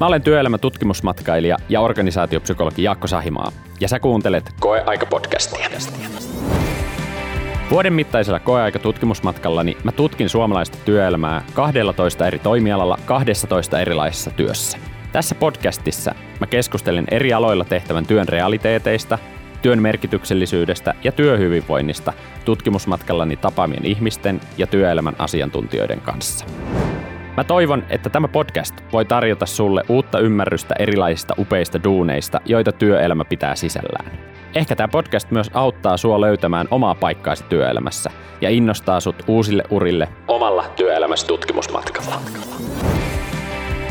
Mä olen työelämä-tutkimusmatkailija ja organisaatiopsykologi Jaakko Sahimaa, ja sä kuuntelet Koeaika-podcastia. Vuoden mittaisella koeaika-tutkimusmatkallani mä tutkin suomalaista työelämää 12 eri toimialalla 12 erilaisessa työssä. Tässä podcastissa mä keskustelen eri aloilla tehtävän työn realiteeteista, työn merkityksellisyydestä ja työhyvinvoinnista tutkimusmatkallani tapaamien ihmisten ja työelämän asiantuntijoiden kanssa. Mä toivon, että tämä podcast voi tarjota sulle uutta ymmärrystä erilaisista upeista duuneista, joita työelämä pitää sisällään. Ehkä tämä podcast myös auttaa sua löytämään omaa paikkaasi työelämässä ja innostaa sut uusille urille omalla työelämässä tutkimusmatkalla.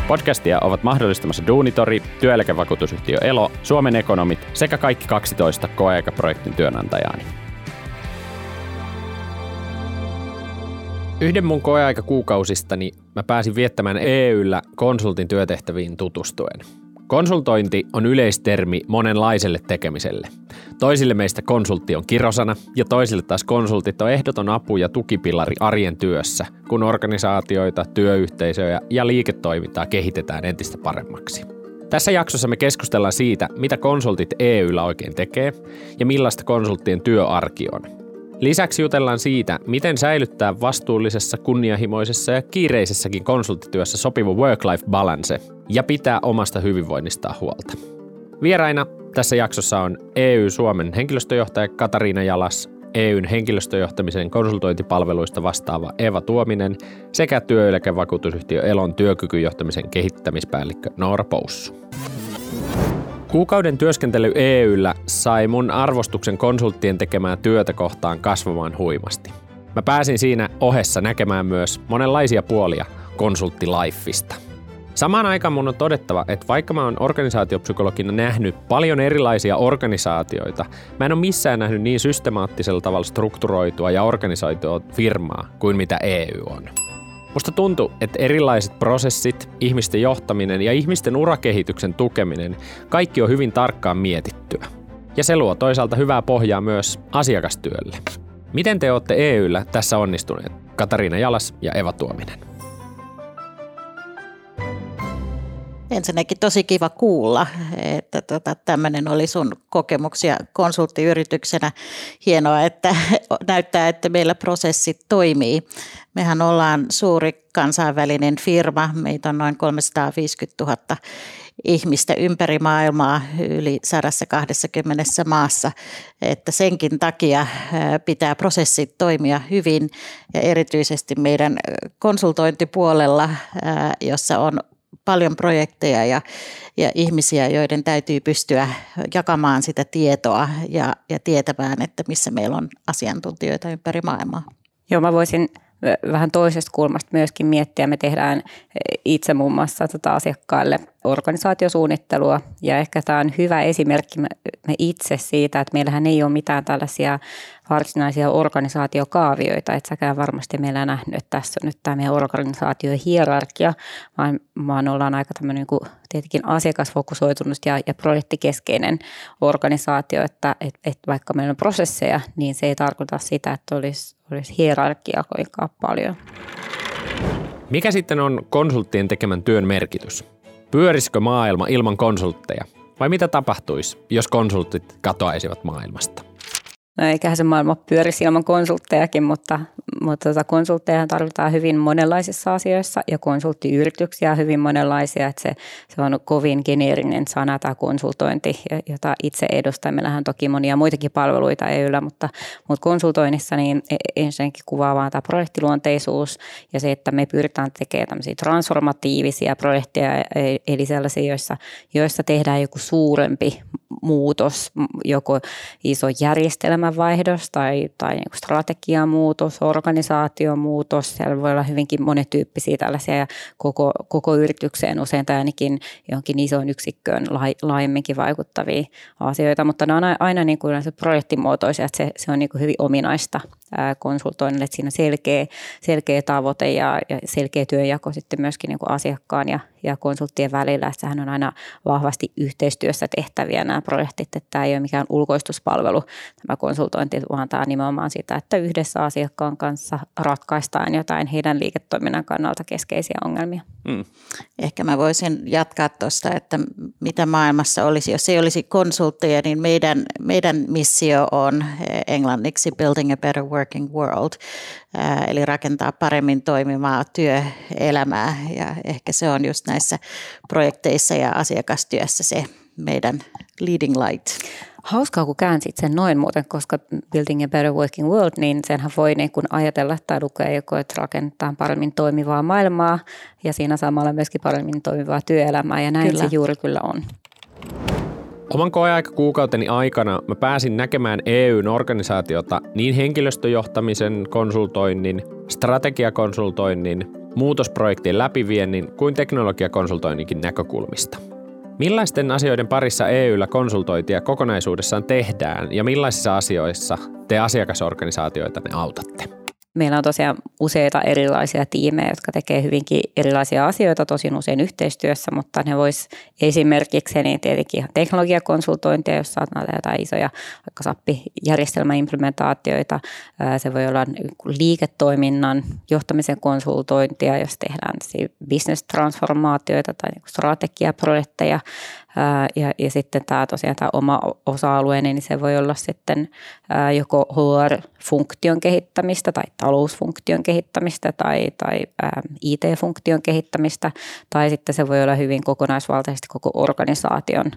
Podcastia ovat mahdollistamassa Duunitori, työeläkevakuutusyhtiö Elo, Suomen ekonomit sekä kaikki 12 koeaikaprojektin työnantajaani. Yhden mun koeaika kuukausistani mä pääsin viettämään EYllä konsultin työtehtäviin tutustuen. Konsultointi on yleistermi monenlaiselle tekemiselle. Toisille meistä konsultti on kirosana ja toisille taas konsultit on ehdoton apu ja tukipilari arjen työssä, kun organisaatioita, työyhteisöjä ja liiketoimintaa kehitetään entistä paremmaksi. Tässä jaksossa me keskustellaan siitä, mitä konsultit EYllä oikein tekee ja millaista konsulttien työarki on – Lisäksi jutellaan siitä, miten säilyttää vastuullisessa, kunnianhimoisessa ja kiireisessäkin konsulttityössä sopiva work-life balance ja pitää omasta hyvinvoinnistaan huolta. Vieraina tässä jaksossa on EU Suomen henkilöstöjohtaja Katariina Jalas, EUn henkilöstöjohtamisen konsultointipalveluista vastaava Eva Tuominen sekä työeläkevakuutusyhtiö Elon työkykyjohtamisen kehittämispäällikkö Noora Poussu. Kuukauden työskentely EYllä sai mun arvostuksen konsulttien tekemää työtä kohtaan kasvamaan huimasti. Mä pääsin siinä ohessa näkemään myös monenlaisia puolia konsulttilifeista. Samaan aikaan mun on todettava, että vaikka mä oon organisaatiopsykologina nähnyt paljon erilaisia organisaatioita, mä en ole missään nähnyt niin systemaattisella tavalla strukturoitua ja organisoitua firmaa kuin mitä EU on. Musta tuntuu, että erilaiset prosessit, ihmisten johtaminen ja ihmisten urakehityksen tukeminen, kaikki on hyvin tarkkaan mietittyä. Ja se luo toisaalta hyvää pohjaa myös asiakastyölle. Miten te olette EYllä tässä onnistuneet? Katariina Jalas ja Eva Tuominen. Ensinnäkin tosi kiva kuulla, että tota, tämmöinen oli sun kokemuksia konsulttiyrityksenä. Hienoa, että näyttää, että meillä prosessit toimii. Mehän ollaan suuri kansainvälinen firma, meitä on noin 350 000 ihmistä ympäri maailmaa yli 120 maassa, että senkin takia pitää prosessit toimia hyvin ja erityisesti meidän konsultointipuolella, jossa on paljon projekteja ja, ja ihmisiä, joiden täytyy pystyä jakamaan sitä tietoa ja, ja tietämään, että missä meillä on asiantuntijoita ympäri maailmaa. Joo, mä voisin vähän toisesta kulmasta myöskin miettiä. Me tehdään itse muun muassa tota asiakkaille organisaatiosuunnittelua ja ehkä tämä on hyvä esimerkki me itse siitä, että meillähän ei ole mitään tällaisia varsinaisia organisaatiokaavioita, että säkään varmasti meillä nähnyt, että tässä on nyt tämä meidän organisaatiohierarkia, vaan, vaan ollaan aika tämmöinen niin tietenkin asiakasfokusoitunut ja, ja projektikeskeinen organisaatio, että et, et vaikka meillä on prosesseja, niin se ei tarkoita sitä, että olisi, olisi hierarkia kovinkaan paljon. Mikä sitten on konsulttien tekemän työn merkitys? Pyörisikö maailma ilman konsultteja? Vai mitä tapahtuisi, jos konsultit katoaisivat maailmasta? No eiköhän se maailma pyörisi ilman konsulttejakin, mutta, mutta tota, konsultteja tarvitaan hyvin monenlaisissa asioissa ja konsulttiyrityksiä hyvin monenlaisia. Että se, se on kovin geneerinen sana tämä konsultointi, jota itse edustan. Meillähän on toki monia muitakin palveluita EUllä, mutta, mutta konsultoinnissa niin e, ensinnäkin kuvaa vaan tämä projektiluonteisuus ja se, että me pyritään tekemään tämmöisiä transformatiivisia projekteja, e, eli sellaisia, joissa, joissa tehdään joku suurempi muutos, joko iso järjestelmävaihdos tai, tai niin strategiamuutos, organisaatiomuutos. Siellä voi olla hyvinkin monetyyppisiä tällaisia ja koko, koko yritykseen usein tai ainakin johonkin isoon yksikköön laajemminkin vaikuttavia asioita, mutta ne on aina niin kuin projektimuotoisia, että se, se on niin kuin hyvin ominaista konsultoinnille, että siinä selkeä, selkeä tavoite ja, ja selkeä työnjako sitten myöskin niin kuin asiakkaan ja, ja konsulttien välillä. Että sehän on aina vahvasti yhteistyössä tehtäviä nämä projektit, että tämä ei ole mikään ulkoistuspalvelu tämä konsultointi, vaan tämä on nimenomaan sitä, että yhdessä asiakkaan kanssa ratkaistaan jotain heidän liiketoiminnan kannalta keskeisiä ongelmia. Mm. Ehkä mä voisin jatkaa tuosta, että mitä maailmassa olisi, jos ei olisi konsultteja, niin meidän, meidän missio on englanniksi Building a Better Working World, eli rakentaa paremmin toimivaa työelämää ja ehkä se on just näissä projekteissa ja asiakastyössä se meidän leading light. Hauskaa, kun käänsit sen noin muuten, koska Building a Better Working World, niin senhän voi niin kuin ajatella tai lukea joko, että rakentaa paremmin toimivaa maailmaa ja siinä samalla myöskin paremmin toimivaa työelämää ja näin kyllä. se juuri kyllä on. Oman kuukauteni aikana mä pääsin näkemään EUn organisaatiota niin henkilöstöjohtamisen konsultoinnin, strategiakonsultoinnin, muutosprojektien läpiviennin kuin teknologiakonsultoinninkin näkökulmista – Millaisten asioiden parissa EUlla konsultointia kokonaisuudessaan tehdään ja millaisissa asioissa te asiakasorganisaatioita ne autatte? Meillä on tosiaan useita erilaisia tiimejä, jotka tekee hyvinkin erilaisia asioita, tosin usein yhteistyössä, mutta ne vois esimerkiksi niin tietenkin ihan teknologiakonsultointia, jos saadaan jotain isoja vaikka SAP-järjestelmäimplementaatioita. Se voi olla liiketoiminnan johtamisen konsultointia, jos tehdään business-transformaatioita tai niinku ja, ja sitten tämä tosiaan tämä oma osa-alue, niin se voi olla sitten joko HR-funktion kehittämistä tai talousfunktion kehittämistä tai, tai IT-funktion kehittämistä tai sitten se voi olla hyvin kokonaisvaltaisesti koko organisaation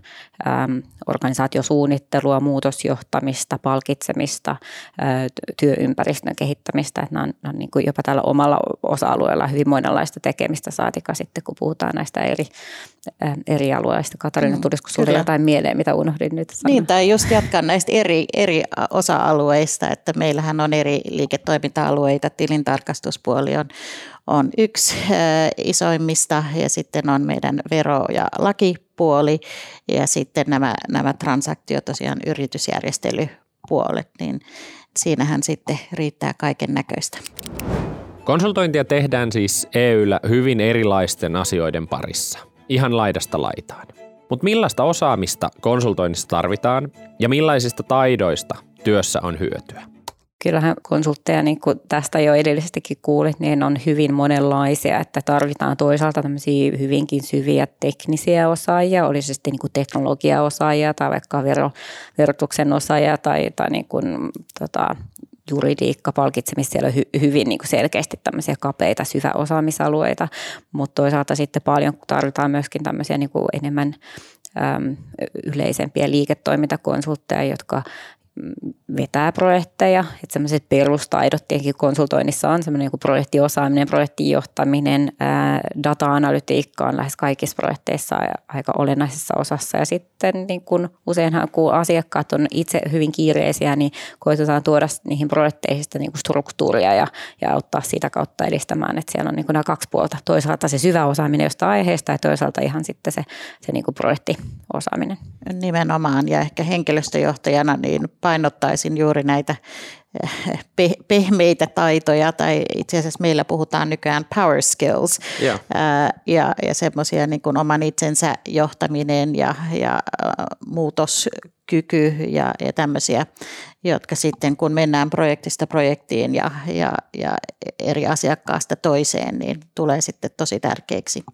organisaatiosuunnittelua, muutosjohtamista, palkitsemista, työympäristön kehittämistä. Että nämä on, nämä on niin kuin jopa tällä omalla osa-alueella hyvin monenlaista tekemistä saatika sitten, kun puhutaan näistä eri, eri alueista. Katarina, mm, tulisiko sinulle jotain mieleen, mitä unohdin nyt sanoa? Niin, tai just jatkan näistä eri, eri osa-alueista, että meillähän on eri liiketoiminta-alueita, tilintarkastuspuoli on, on yksi äh, isoimmista ja sitten on meidän vero- ja lakipuoli ja sitten nämä, nämä transaktiot tosiaan yritysjärjestelypuolet, niin siinähän sitten riittää kaiken näköistä. Konsultointia tehdään siis EYllä hyvin erilaisten asioiden parissa, ihan laidasta laitaan. Mutta millaista osaamista konsultoinnissa tarvitaan ja millaisista taidoista työssä on hyötyä? kyllähän konsultteja, niin kuin tästä jo edellisestikin kuulit, niin on hyvin monenlaisia, että tarvitaan toisaalta tämmöisiä hyvinkin syviä teknisiä osaajia, oli se sitten niin kuin teknologiaosaajia tai vaikka vero, verotuksen osaajia tai, tai niin kuin, tota, juridiikka, palkitsemista, siellä on hy, hyvin niin kuin selkeästi tämmöisiä kapeita syväosaamisalueita, mutta toisaalta sitten paljon tarvitaan myöskin tämmöisiä niin kuin enemmän yleisempiä liiketoimintakonsultteja, jotka vetää projekteja, että semmoiset perustaidot tietenkin konsultoinnissa on semmoinen niin projektiosaaminen, projektijohtaminen, data-analytiikka on lähes kaikissa projekteissa aika olennaisessa osassa ja sitten niin kuin useinhan kun asiakkaat on itse hyvin kiireisiä, niin koitetaan tuoda niihin projekteihin niin kuin struktuuria ja, ja auttaa sitä kautta edistämään, että siellä on niin nämä kaksi puolta. Toisaalta se syvä osaaminen jostain aiheesta ja toisaalta ihan sitten se, se niin projektiosaaminen. Nimenomaan ja ehkä henkilöstöjohtajana niin painottaisin juuri näitä eh, pehmeitä taitoja, tai itse asiassa meillä puhutaan nykyään power skills, yeah. ja, ja semmoisia niin kuin oman itsensä johtaminen ja, ja muutoskyky ja, ja tämmöisiä, jotka sitten kun mennään projektista projektiin ja, ja, ja eri asiakkaasta toiseen, niin tulee sitten tosi tärkeiksi.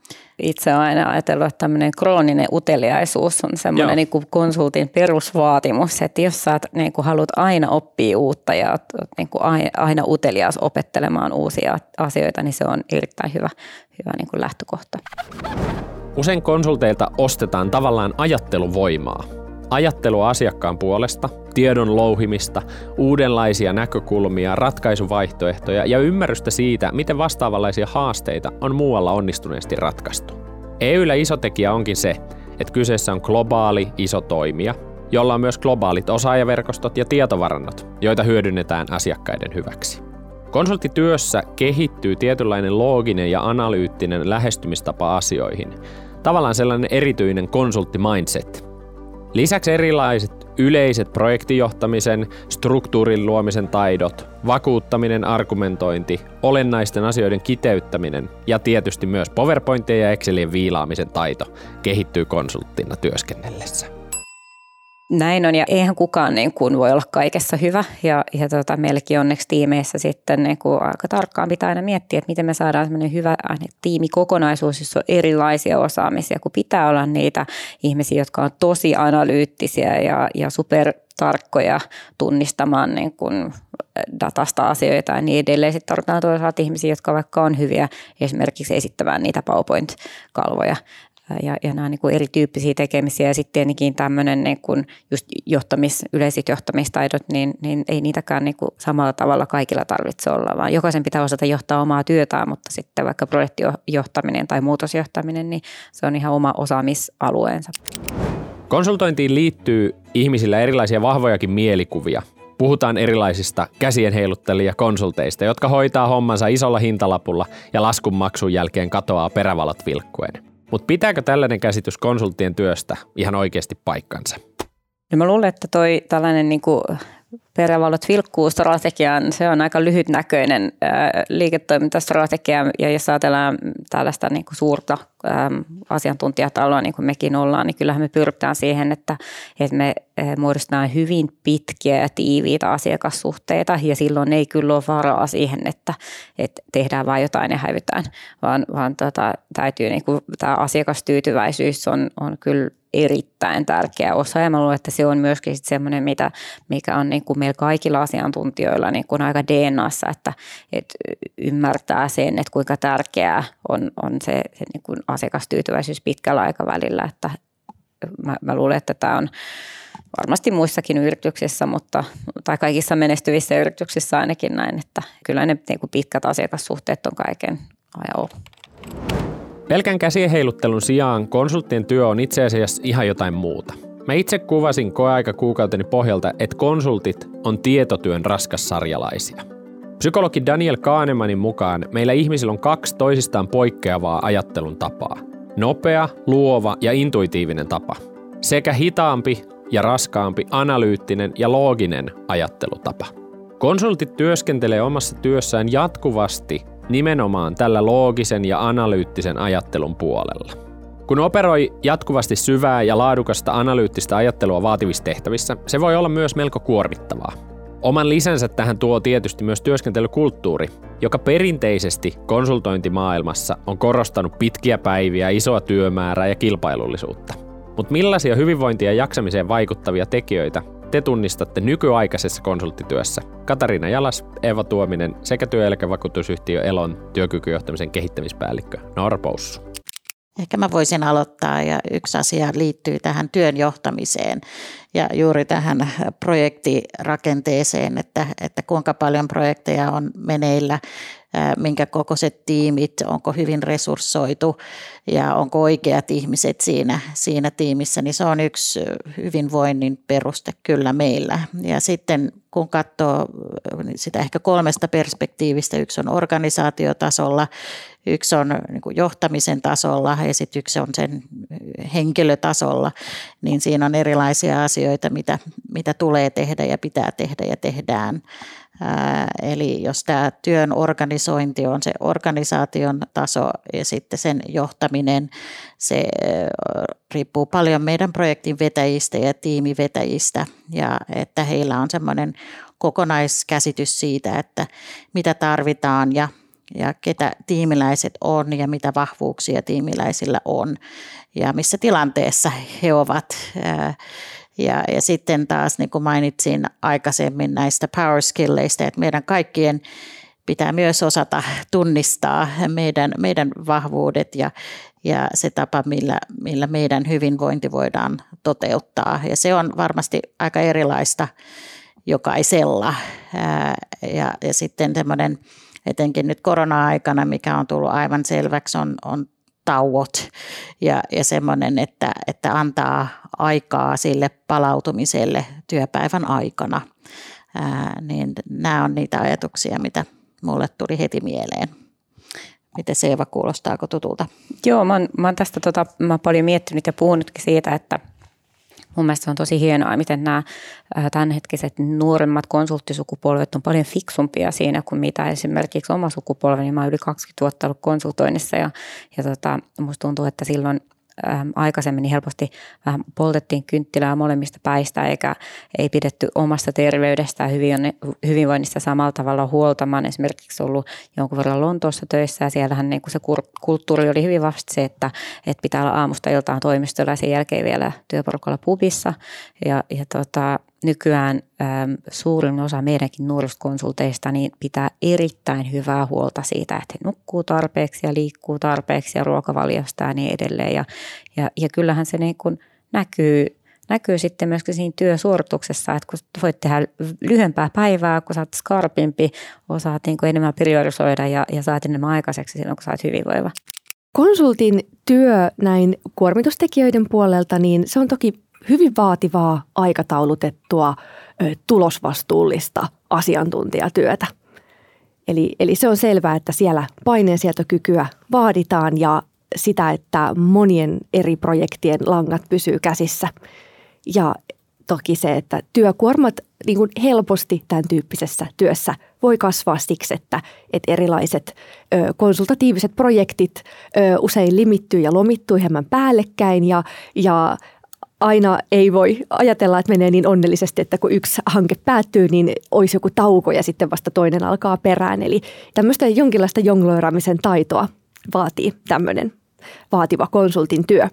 Itse olen aina ajatellut, että tämmöinen krooninen uteliaisuus on semmoinen niin kuin konsultin perusvaatimus, että jos sä niin kuin haluat aina oppia uutta ja niin kuin aina utelias opettelemaan uusia asioita, niin se on erittäin hyvä, hyvä niin kuin lähtökohta. Usein konsulteilta ostetaan tavallaan ajatteluvoimaa. Ajattelua asiakkaan puolesta, tiedon louhimista, uudenlaisia näkökulmia, ratkaisuvaihtoehtoja ja ymmärrystä siitä, miten vastaavanlaisia haasteita on muualla onnistuneesti ratkaistu. EYllä iso tekijä onkin se, että kyseessä on globaali iso toimija, jolla on myös globaalit osaajaverkostot ja tietovarannot, joita hyödynnetään asiakkaiden hyväksi. Konsulttityössä kehittyy tietynlainen looginen ja analyyttinen lähestymistapa asioihin, tavallaan sellainen erityinen konsulttimindset. Lisäksi erilaiset yleiset projektijohtamisen, struktuurin luomisen taidot, vakuuttaminen, argumentointi, olennaisten asioiden kiteyttäminen ja tietysti myös PowerPointien ja Excelien viilaamisen taito kehittyy konsulttina työskennellessä. Näin on ja eihän kukaan niin kuin voi olla kaikessa hyvä ja, ja tota, meilläkin onneksi tiimeissä sitten niin kuin aika tarkkaan pitää aina miettiä, että miten me saadaan sellainen hyvä tiimikokonaisuus, jossa on erilaisia osaamisia, kun pitää olla niitä ihmisiä, jotka on tosi analyyttisiä ja, ja super tarkkoja tunnistamaan niin kuin datasta asioita ja niin edelleen. Sitten tarvitaan toisaalta ihmisiä, jotka vaikka on hyviä esimerkiksi esittämään niitä PowerPoint-kalvoja ja, ja nämä on niin kuin erityyppisiä tekemisiä ja sitten tietenkin tämmöinen niin kuin just johtamis, yleiset johtamistaidot, niin, niin ei niitäkään niin kuin samalla tavalla kaikilla tarvitse olla, vaan jokaisen pitää osata johtaa omaa työtään, mutta sitten vaikka projektijohtaminen tai muutosjohtaminen, niin se on ihan oma osaamisalueensa. Konsultointiin liittyy ihmisillä erilaisia vahvojakin mielikuvia. Puhutaan erilaisista käsien heiluttelija konsulteista, jotka hoitaa hommansa isolla hintalapulla ja laskun maksun jälkeen katoaa perävalot vilkkuen. Mutta pitääkö tällainen käsitys konsulttien työstä ihan oikeasti paikkansa? No mä luulen, että toi tällainen niin kuin perävalot vilkkuu strategiaan, se on aika lyhytnäköinen liiketoimintastrategia ja jos ajatellaan tällaista niin kuin suurta asiantuntijataloa, niin kuin mekin ollaan, niin kyllähän me pyritään siihen, että, että me muodostetaan hyvin pitkiä ja tiiviitä asiakassuhteita ja silloin ei kyllä ole varaa siihen, että, että tehdään vain jotain ja hävytään, vaan, vaan tota, täytyy niin kuin, tämä asiakastyytyväisyys on, on kyllä erittäin tärkeä osa. Ja mä luulen, että se on myöskin semmoinen, mitä, mikä on niin kuin meillä kaikilla asiantuntijoilla niin kuin aika DNAssa, että, että ymmärtää sen, että kuinka tärkeää on, on se, se niin kuin asiakastyytyväisyys pitkällä aikavälillä, että mä, mä luulen, että tämä on varmasti muissakin yrityksissä, mutta, tai kaikissa menestyvissä yrityksissä ainakin näin, että kyllä ne niin kuin pitkät asiakassuhteet on kaiken ajan Pelkän käsien heiluttelun sijaan konsulttien työ on itse asiassa ihan jotain muuta. Mä itse kuvasin koeaika kuukauteni pohjalta, että konsultit on tietotyön raskassarjalaisia. Psykologi Daniel Kahnemanin mukaan meillä ihmisillä on kaksi toisistaan poikkeavaa ajattelun tapaa. Nopea, luova ja intuitiivinen tapa. Sekä hitaampi ja raskaampi analyyttinen ja looginen ajattelutapa. Konsultit työskentelee omassa työssään jatkuvasti nimenomaan tällä loogisen ja analyyttisen ajattelun puolella. Kun operoi jatkuvasti syvää ja laadukasta analyyttistä ajattelua vaativissa tehtävissä, se voi olla myös melko kuormittavaa. Oman lisänsä tähän tuo tietysti myös työskentelykulttuuri, joka perinteisesti konsultointimaailmassa on korostanut pitkiä päiviä, isoa työmäärää ja kilpailullisuutta. Mutta millaisia hyvinvointia ja jaksamiseen vaikuttavia tekijöitä te tunnistatte nykyaikaisessa konsulttityössä? Katariina Jalas, Eva Tuominen sekä työeläkevakuutusyhtiö Elon työkykyjohtamisen kehittämispäällikkö Noora Poussu. Ehkä mä voisin aloittaa ja yksi asia liittyy tähän työn johtamiseen ja juuri tähän projektirakenteeseen, että, että kuinka paljon projekteja on meneillä, minkä kokoiset tiimit, onko hyvin resurssoitu ja onko oikeat ihmiset siinä, siinä tiimissä, niin se on yksi hyvinvoinnin peruste kyllä meillä. Ja sitten kun katsoo sitä ehkä kolmesta perspektiivistä, yksi on organisaatiotasolla, yksi on niin johtamisen tasolla ja sitten yksi on sen henkilötasolla, niin siinä on erilaisia asioita, mitä, mitä tulee tehdä ja pitää tehdä ja tehdään. Eli jos tämä työn organisointi on se organisaation taso ja sitten sen johtaminen, se riippuu paljon meidän projektin vetäjistä ja tiimivetäjistä ja että heillä on semmoinen kokonaiskäsitys siitä, että mitä tarvitaan ja, ja ketä tiimiläiset on ja mitä vahvuuksia tiimiläisillä on ja missä tilanteessa he ovat. Ja, ja sitten taas niin kuin mainitsin aikaisemmin näistä power skilleista, että meidän kaikkien pitää myös osata tunnistaa meidän, meidän vahvuudet ja, ja se tapa, millä, millä meidän hyvinvointi voidaan toteuttaa. Ja se on varmasti aika erilaista jokaisella. Ja, ja sitten semmoinen, etenkin nyt korona-aikana, mikä on tullut aivan selväksi, on, on tauot ja, ja semmoinen, että, että antaa aikaa sille palautumiselle työpäivän aikana. Ää, niin nämä on niitä ajatuksia, mitä mulle tuli heti mieleen. Miten Seeva, kuulostaako tutulta? Joo, mä oon, mä oon tästä tota, mä oon paljon miettinyt ja puhunutkin siitä, että mun mielestä se on tosi hienoa, miten nämä tämänhetkiset nuoremmat konsulttisukupolvet on paljon fiksumpia siinä kuin mitä esimerkiksi oma sukupolveni. Mä oon yli 20 vuotta ollut konsultoinnissa ja, ja tota, musta tuntuu, että silloin Ähm, aikaisemmin niin helposti vähän poltettiin kynttilää molemmista päistä eikä ei pidetty omasta terveydestä hyvinvoinnista samalla tavalla huolta. Mä esimerkiksi ollut jonkun verran Lontoossa töissä ja siellähän niin se kulttuuri oli hyvin vasta se, että, että pitää olla aamusta iltaan toimistolla ja sen jälkeen vielä työporukalla pubissa. Ja, ja tota, nykyään äm, suurin osa meidänkin nuorisokonsulteista niin pitää erittäin hyvää huolta siitä, että he nukkuu tarpeeksi ja liikkuu tarpeeksi ja ruokavaliosta ja niin edelleen. Ja, ja, ja kyllähän se niin kuin näkyy, näkyy sitten myöskin siinä työsuorituksessa, että kun voit tehdä lyhyempää päivää, kun sä oot skarpimpi, osaat niin kuin enemmän priorisoida ja, ja saat enemmän aikaiseksi silloin, kun sä oot hyvinvoiva. Konsultin työ näin kuormitustekijöiden puolelta, niin se on toki hyvin vaativaa, aikataulutettua, tulosvastuullista asiantuntijatyötä. Eli, eli se on selvää, että siellä paineensietokykyä vaaditaan ja sitä, että monien eri projektien langat pysyy käsissä. Ja toki se, että työkuormat niin kuin helposti tämän tyyppisessä työssä voi kasvaa siksi, että, että erilaiset ö, konsultatiiviset projektit ö, usein limittyy ja lomittuu hieman päällekkäin ja, ja aina ei voi ajatella, että menee niin onnellisesti, että kun yksi hanke päättyy, niin olisi joku tauko ja sitten vasta toinen alkaa perään. Eli tämmöistä jonkinlaista jongloiraamisen taitoa vaatii tämmöinen vaativa konsultin työ.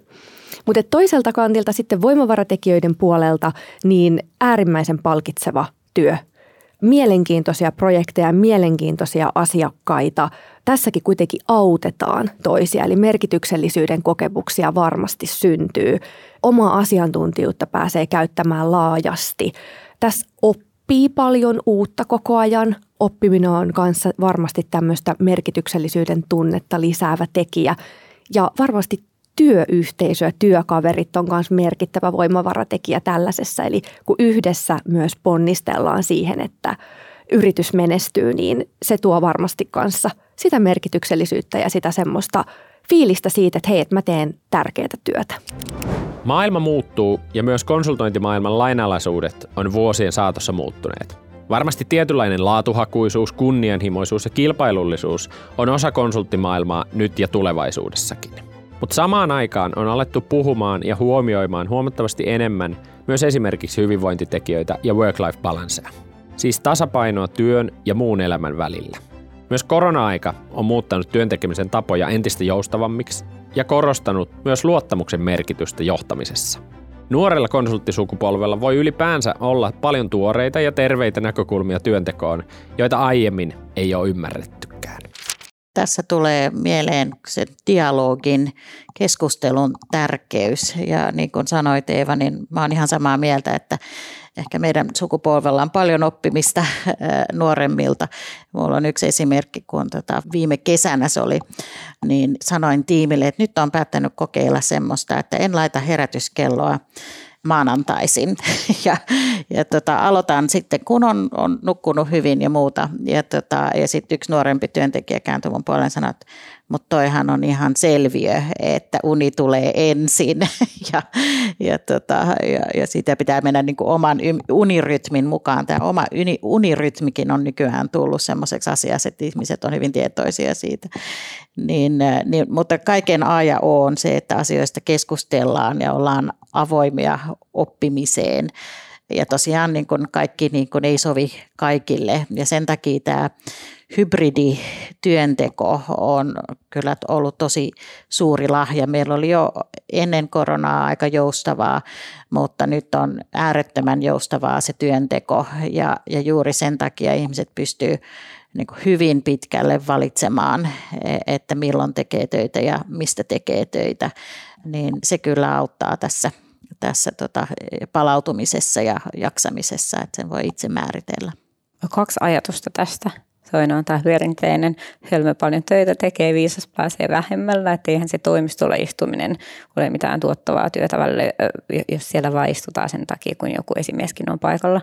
Mutta toiselta kantilta sitten voimavaratekijöiden puolelta niin äärimmäisen palkitseva työ. Mielenkiintoisia projekteja, mielenkiintoisia asiakkaita. Tässäkin kuitenkin autetaan toisia, eli merkityksellisyyden kokemuksia varmasti syntyy. Omaa asiantuntijuutta pääsee käyttämään laajasti. Tässä oppii paljon uutta koko ajan. Oppiminen on kanssa varmasti tämmöistä merkityksellisyyden tunnetta lisäävä tekijä. Ja varmasti työyhteisö ja työkaverit on myös merkittävä voimavaratekijä tällaisessa. Eli kun yhdessä myös ponnistellaan siihen, että yritys menestyy, niin se tuo varmasti kanssa sitä merkityksellisyyttä ja sitä semmoista fiilistä siitä, että hei, että mä teen tärkeää työtä. Maailma muuttuu ja myös konsultointimaailman lainalaisuudet on vuosien saatossa muuttuneet. Varmasti tietynlainen laatuhakuisuus, kunnianhimoisuus ja kilpailullisuus on osa konsulttimaailmaa nyt ja tulevaisuudessakin. Mutta samaan aikaan on alettu puhumaan ja huomioimaan huomattavasti enemmän myös esimerkiksi hyvinvointitekijöitä ja work-life balancea. Siis tasapainoa työn ja muun elämän välillä. Myös korona-aika on muuttanut työntekemisen tapoja entistä joustavammiksi ja korostanut myös luottamuksen merkitystä johtamisessa. Nuorella konsulttisukupolvella voi ylipäänsä olla paljon tuoreita ja terveitä näkökulmia työntekoon, joita aiemmin ei ole ymmärrettykään. Tässä tulee mieleen se dialogin, keskustelun tärkeys. Ja niin kuin sanoit Eeva, niin mä oon ihan samaa mieltä, että ehkä meidän sukupolvella on paljon oppimista nuoremmilta. Mulla on yksi esimerkki, kun tota viime kesänä se oli, niin sanoin tiimille, että nyt on päättänyt kokeilla semmoista, että en laita herätyskelloa maanantaisin ja, ja tota, aloitan sitten, kun on, on nukkunut hyvin ja muuta. Ja, tota, ja sitten yksi nuorempi työntekijä kääntyi mun puoleen ja sanoi, että mutta toihan on ihan selviö, että uni tulee ensin ja, ja, tota, ja, ja sitä pitää mennä niin kuin oman unirytmin mukaan. Tämä oma unirytmikin on nykyään tullut semmoiseksi asiaksi, että ihmiset on hyvin tietoisia siitä. Niin, niin, mutta kaiken A ja O on se, että asioista keskustellaan ja ollaan avoimia oppimiseen. Ja tosiaan niin kuin kaikki niin kuin ei sovi kaikille ja sen takia tämä hybridityönteko on kyllä ollut tosi suuri lahja. Meillä oli jo ennen koronaa aika joustavaa, mutta nyt on äärettömän joustavaa se työnteko ja, ja juuri sen takia ihmiset pystyy niin hyvin pitkälle valitsemaan, että milloin tekee töitä ja mistä tekee töitä, niin se kyllä auttaa tässä, tässä tota palautumisessa ja jaksamisessa, että sen voi itse määritellä. Kaksi ajatusta tästä. Toinen on tämä perinteinen, hölmö paljon töitä tekee, viisas pääsee vähemmällä, että eihän se toimistolla istuminen ole mitään tuottavaa työtä välillä, jos siellä vaan istutaan sen takia, kun joku esimieskin on paikalla.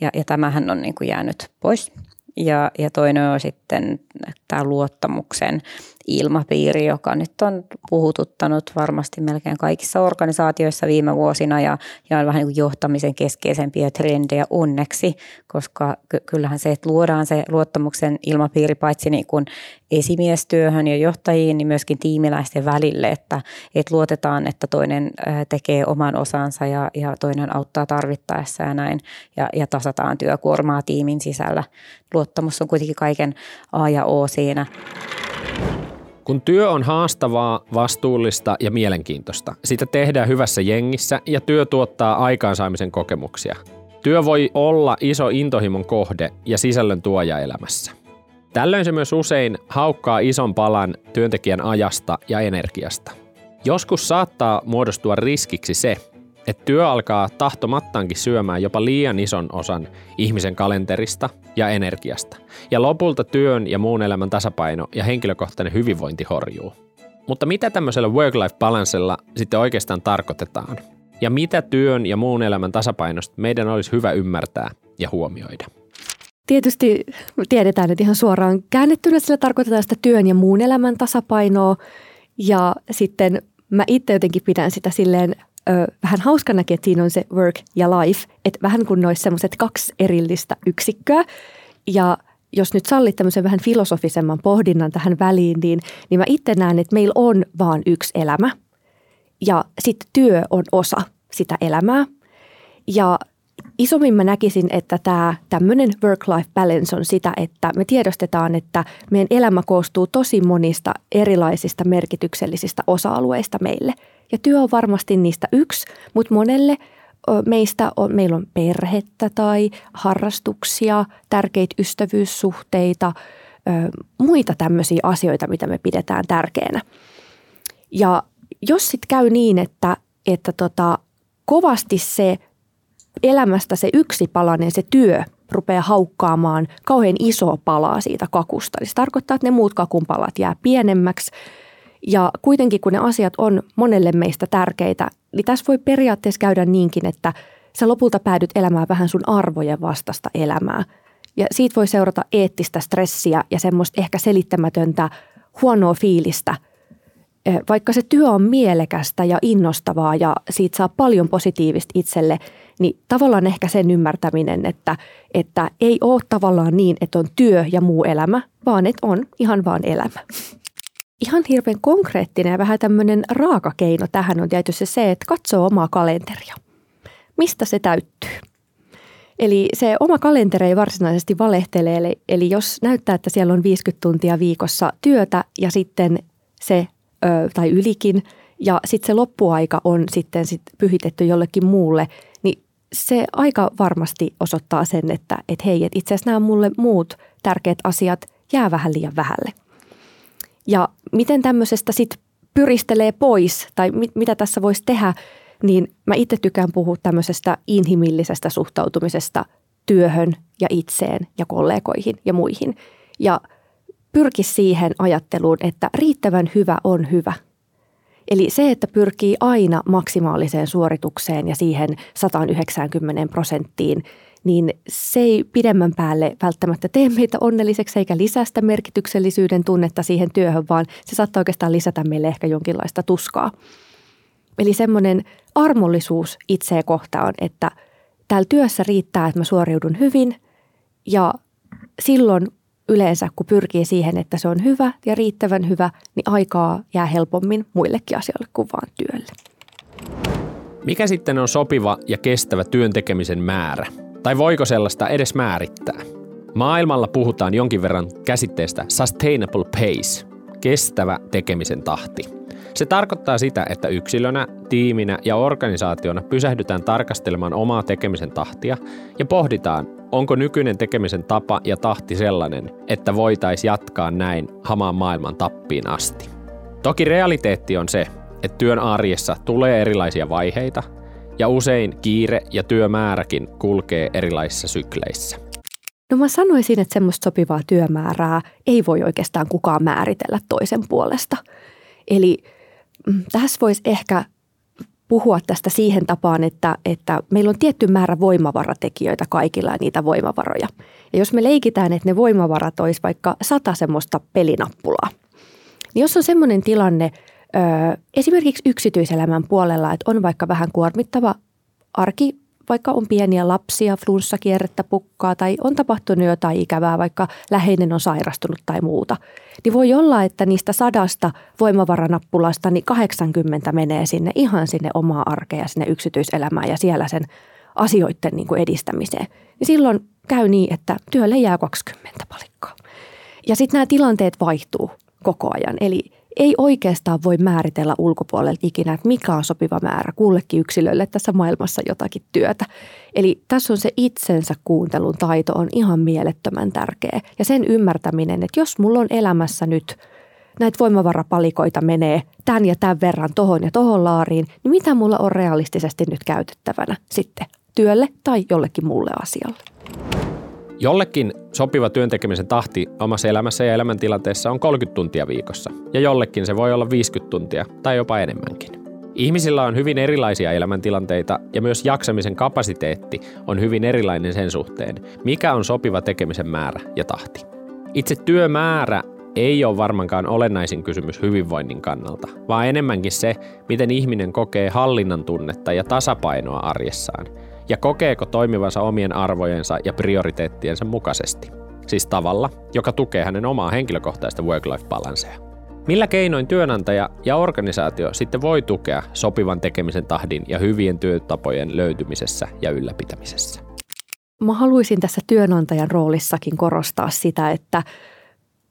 Ja, ja tämähän on niin kuin jäänyt pois. Ja, ja toinen on sitten tämä luottamuksen ilmapiiri, joka nyt on puhututtanut varmasti melkein kaikissa organisaatioissa viime vuosina ja, ja on vähän niin johtamisen keskeisempiä trendejä onneksi, koska kyllähän se, että luodaan se luottamuksen ilmapiiri paitsi niin kuin esimiestyöhön ja johtajiin, niin myöskin tiimiläisten välille, että, että luotetaan, että toinen tekee oman osansa ja, ja toinen auttaa tarvittaessa ja näin ja, ja tasataan työkuormaa tiimin sisällä. Luottamus on kuitenkin kaiken A ja O siinä. Kun työ on haastavaa, vastuullista ja mielenkiintoista, sitä tehdään hyvässä jengissä ja työ tuottaa aikaansaamisen kokemuksia. Työ voi olla iso intohimon kohde ja sisällön tuoja elämässä. Tällöin se myös usein haukkaa ison palan työntekijän ajasta ja energiasta. Joskus saattaa muodostua riskiksi se, että työ alkaa tahtomattaankin syömään jopa liian ison osan ihmisen kalenterista ja energiasta. Ja lopulta työn ja muun elämän tasapaino ja henkilökohtainen hyvinvointi horjuu. Mutta mitä tämmöisellä work-life balancella sitten oikeastaan tarkoitetaan? Ja mitä työn ja muun elämän tasapainosta meidän olisi hyvä ymmärtää ja huomioida? Tietysti tiedetään, että ihan suoraan käännettynä sillä tarkoitetaan sitä työn ja muun elämän tasapainoa. Ja sitten mä itse jotenkin pidän sitä silleen ö, vähän hauskanakin, että siinä on se work ja life, että vähän kuin noissa semmoiset kaksi erillistä yksikköä. Ja jos nyt sallit tämmöisen vähän filosofisemman pohdinnan tähän väliin, niin, niin mä itse näen, että meillä on vaan yksi elämä. Ja sitten työ on osa sitä elämää. Ja isommin mä näkisin, että tämä tämmöinen work-life balance on sitä, että me tiedostetaan, että meidän elämä koostuu tosi monista erilaisista merkityksellisistä osa-alueista meille – ja työ on varmasti niistä yksi, mutta monelle meistä on, meillä on perhettä tai harrastuksia, tärkeitä ystävyyssuhteita, muita tämmöisiä asioita, mitä me pidetään tärkeänä. Ja jos sitten käy niin, että, että tota, kovasti se elämästä se yksi palanen, se työ, rupeaa haukkaamaan kauhean isoa palaa siitä kakusta. Niin se tarkoittaa, että ne muut kakun palat jää pienemmäksi ja kuitenkin kun ne asiat on monelle meistä tärkeitä, niin tässä voi periaatteessa käydä niinkin, että sä lopulta päädyt elämään vähän sun arvojen vastasta elämää. Ja siitä voi seurata eettistä stressiä ja semmoista ehkä selittämätöntä huonoa fiilistä. Vaikka se työ on mielekästä ja innostavaa ja siitä saa paljon positiivista itselle, niin tavallaan ehkä sen ymmärtäminen, että, että ei ole tavallaan niin, että on työ ja muu elämä, vaan että on ihan vaan elämä. Ihan hirveän konkreettinen ja vähän tämmöinen raaka keino tähän on tietysti se, että katsoo omaa kalenteria. Mistä se täyttyy? Eli se oma kalenteri ei varsinaisesti valehtele, eli, eli jos näyttää, että siellä on 50 tuntia viikossa työtä ja sitten se, ö, tai ylikin, ja sitten se loppuaika on sitten sit pyhitetty jollekin muulle, niin se aika varmasti osoittaa sen, että et hei, et itse asiassa nämä mulle muut tärkeät asiat jää vähän liian vähälle. Ja miten tämmöisestä sitten pyristelee pois tai mit, mitä tässä voisi tehdä, niin mä itse tykään puhua tämmöisestä inhimillisestä suhtautumisesta työhön ja itseen ja kollegoihin ja muihin. Ja pyrki siihen ajatteluun, että riittävän hyvä on hyvä. Eli se, että pyrkii aina maksimaaliseen suoritukseen ja siihen 190 prosenttiin – niin se ei pidemmän päälle välttämättä tee meitä onnelliseksi eikä lisää sitä merkityksellisyyden tunnetta siihen työhön, vaan se saattaa oikeastaan lisätä meille ehkä jonkinlaista tuskaa. Eli semmoinen armollisuus itseä kohtaan, että täällä työssä riittää, että mä suoriudun hyvin ja silloin yleensä, kun pyrkii siihen, että se on hyvä ja riittävän hyvä, niin aikaa jää helpommin muillekin asioille kuin vaan työlle. Mikä sitten on sopiva ja kestävä työn tekemisen määrä? Tai voiko sellaista edes määrittää? Maailmalla puhutaan jonkin verran käsitteestä sustainable pace, kestävä tekemisen tahti. Se tarkoittaa sitä, että yksilönä, tiiminä ja organisaationa pysähdytään tarkastelemaan omaa tekemisen tahtia ja pohditaan, onko nykyinen tekemisen tapa ja tahti sellainen, että voitaisiin jatkaa näin hamaan maailman tappiin asti. Toki realiteetti on se, että työn arjessa tulee erilaisia vaiheita – ja usein kiire ja työmääräkin kulkee erilaisissa sykleissä. No mä sanoisin, että semmoista sopivaa työmäärää ei voi oikeastaan kukaan määritellä toisen puolesta. Eli mm, tässä voisi ehkä puhua tästä siihen tapaan, että, että meillä on tietty määrä voimavaratekijöitä kaikilla ja niitä voimavaroja. Ja jos me leikitään, että ne voimavarat olisi vaikka sata semmoista pelinappulaa, niin jos on semmoinen tilanne ö, esimerkiksi yksityiselämän puolella, että on vaikka vähän kuormittava arki vaikka on pieniä lapsia, flunssakierrettä pukkaa tai on tapahtunut jotain ikävää, vaikka läheinen on sairastunut tai muuta, niin voi olla, että niistä sadasta voimavaranappulasta niin 80 menee sinne ihan sinne omaa arkea, sinne yksityiselämään ja siellä sen asioiden niin kuin edistämiseen. Niin silloin käy niin, että työlle jää 20 palikkaa. Ja sitten nämä tilanteet vaihtuu koko ajan. Eli ei oikeastaan voi määritellä ulkopuolelta ikinä, että mikä on sopiva määrä kullekin yksilölle tässä maailmassa jotakin työtä. Eli tässä on se itsensä kuuntelun taito on ihan mielettömän tärkeä. Ja sen ymmärtäminen, että jos mulla on elämässä nyt näitä voimavarapalikoita menee tämän ja tämän verran tohon ja tohon laariin, niin mitä mulla on realistisesti nyt käytettävänä sitten työlle tai jollekin muulle asialle? Jollekin sopiva työntekemisen tahti omassa elämässä ja elämäntilanteessa on 30 tuntia viikossa, ja jollekin se voi olla 50 tuntia tai jopa enemmänkin. Ihmisillä on hyvin erilaisia elämäntilanteita ja myös jaksamisen kapasiteetti on hyvin erilainen sen suhteen, mikä on sopiva tekemisen määrä ja tahti. Itse työmäärä ei ole varmaankaan olennaisin kysymys hyvinvoinnin kannalta, vaan enemmänkin se, miten ihminen kokee hallinnan tunnetta ja tasapainoa arjessaan – ja kokeeko toimivansa omien arvojensa ja prioriteettiensa mukaisesti. Siis tavalla, joka tukee hänen omaa henkilökohtaista work-life balancea. Millä keinoin työnantaja ja organisaatio sitten voi tukea sopivan tekemisen tahdin ja hyvien työtapojen löytymisessä ja ylläpitämisessä? Mä haluaisin tässä työnantajan roolissakin korostaa sitä, että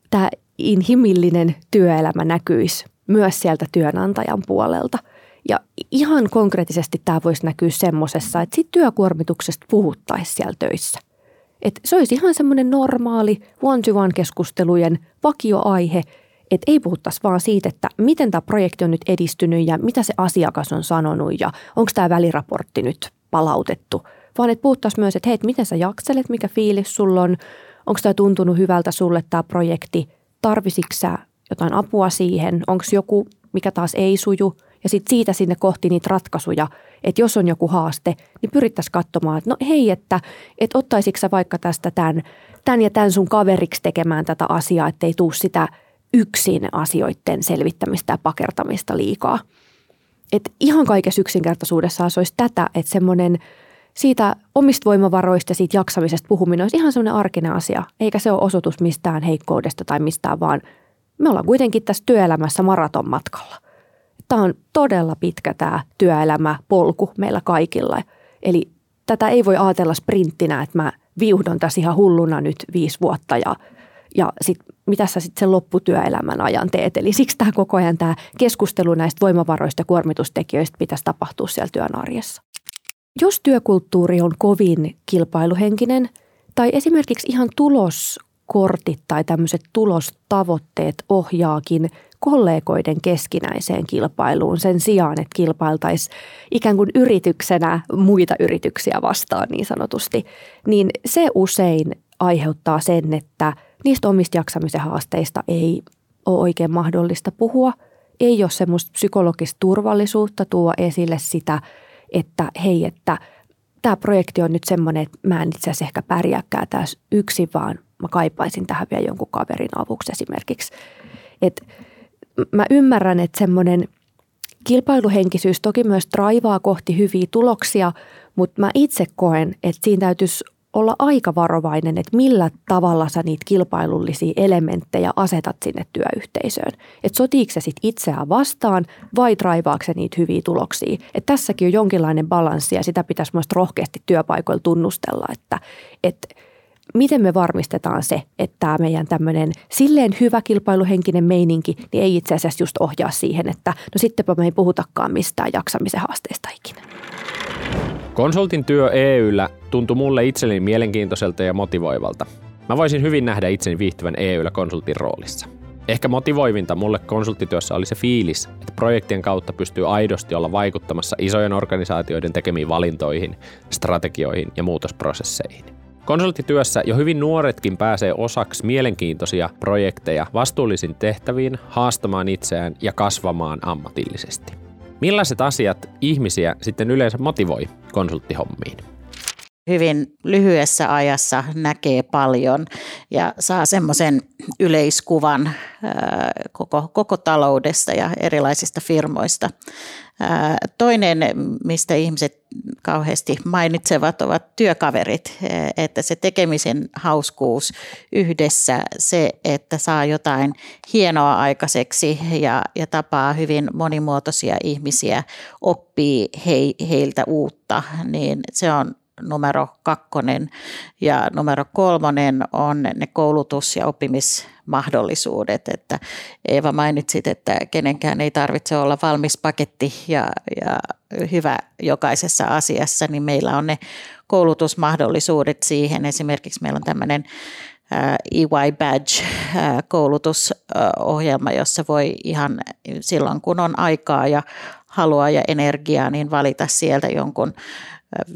tämä inhimillinen työelämä näkyisi myös sieltä työnantajan puolelta – ja ihan konkreettisesti tämä voisi näkyä semmoisessa, että siitä työkuormituksesta puhuttaisiin siellä töissä. Että se olisi ihan semmoinen normaali one-to-one-keskustelujen vakioaihe, että ei puhuttaisi vaan siitä, että miten tämä projekti on nyt edistynyt ja mitä se asiakas on sanonut ja onko tämä väliraportti nyt palautettu. Vaan että puhuttaisiin myös, että hei, että miten sä jakselet, mikä fiilis sulla on, onko tämä tuntunut hyvältä sulle tämä projekti, tarvisitko sä jotain apua siihen, onko joku, mikä taas ei suju – ja sitten siitä sinne kohti niitä ratkaisuja, että jos on joku haaste, niin pyrittäisiin katsomaan, että no hei, että, että ottaisitko sä vaikka tästä tämän, tämän ja tämän sun kaveriksi tekemään tätä asiaa, ettei tuu sitä yksin asioiden selvittämistä ja pakertamista liikaa. Et ihan kaikessa yksinkertaisuudessaan se olisi tätä, että semmoinen siitä omista voimavaroista ja siitä jaksamisesta puhuminen olisi ihan semmoinen arkinen asia, eikä se ole osoitus mistään heikkoudesta tai mistään, vaan me ollaan kuitenkin tässä työelämässä maratonmatkalla tämä on todella pitkä tämä työelämäpolku meillä kaikilla. Eli tätä ei voi ajatella sprinttinä, että mä viuhdon tässä ihan hulluna nyt viisi vuotta ja, ja sit, mitä sä sitten sen lopputyöelämän ajan teet. Eli siksi tämä koko ajan tämä keskustelu näistä voimavaroista ja kuormitustekijöistä pitäisi tapahtua siellä työn arjessa. Jos työkulttuuri on kovin kilpailuhenkinen tai esimerkiksi ihan tuloskortit tai tämmöiset tulostavoitteet ohjaakin – kollegoiden keskinäiseen kilpailuun sen sijaan, että kilpailtaisiin ikään kuin yrityksenä muita yrityksiä vastaan niin sanotusti, niin se usein aiheuttaa sen, että niistä omista jaksamisen haasteista ei ole oikein mahdollista puhua. Ei ole semmoista psykologista turvallisuutta tuo esille sitä, että hei, että tämä projekti on nyt semmoinen, että mä en itse asiassa ehkä pärjääkään tässä yksin, vaan mä kaipaisin tähän vielä jonkun kaverin avuksi esimerkiksi. Että mä ymmärrän, että semmoinen kilpailuhenkisyys toki myös traivaa kohti hyviä tuloksia, mutta mä itse koen, että siinä täytyisi olla aika varovainen, että millä tavalla sä niitä kilpailullisia elementtejä asetat sinne työyhteisöön. Että sotiiko se sit itseään vastaan vai traivaako se niitä hyviä tuloksia. Että tässäkin on jonkinlainen balanssi ja sitä pitäisi myös rohkeasti työpaikoilla tunnustella, että, että miten me varmistetaan se, että tämä meidän tämmöinen silleen hyvä kilpailuhenkinen meininki, niin ei itse asiassa just ohjaa siihen, että no sittenpä me ei puhutakaan mistään jaksamisen haasteista ikinä. Konsultin työ EYllä tuntui mulle itselleni mielenkiintoiselta ja motivoivalta. Mä voisin hyvin nähdä itseni viihtyvän EYllä konsultin roolissa. Ehkä motivoivinta mulle konsulttityössä oli se fiilis, että projektien kautta pystyy aidosti olla vaikuttamassa isojen organisaatioiden tekemiin valintoihin, strategioihin ja muutosprosesseihin. Konsulttityössä jo hyvin nuoretkin pääsee osaksi mielenkiintoisia projekteja vastuullisin tehtäviin, haastamaan itseään ja kasvamaan ammatillisesti. Millaiset asiat ihmisiä sitten yleensä motivoi konsulttihommiin? hyvin lyhyessä ajassa näkee paljon ja saa semmoisen yleiskuvan koko, koko taloudesta ja erilaisista firmoista. Toinen, mistä ihmiset kauheasti mainitsevat, ovat työkaverit, että se tekemisen hauskuus yhdessä, se, että saa jotain hienoa aikaiseksi ja, ja tapaa hyvin monimuotoisia ihmisiä, oppii he, heiltä uutta, niin se on numero kakkonen ja numero kolmonen on ne koulutus- ja oppimismahdollisuudet. Että Eeva mainitsit, että kenenkään ei tarvitse olla valmis paketti ja, ja hyvä jokaisessa asiassa, niin meillä on ne koulutusmahdollisuudet siihen. Esimerkiksi meillä on tämmöinen EY Badge-koulutusohjelma, jossa voi ihan silloin kun on aikaa ja halua ja energiaa, niin valita sieltä jonkun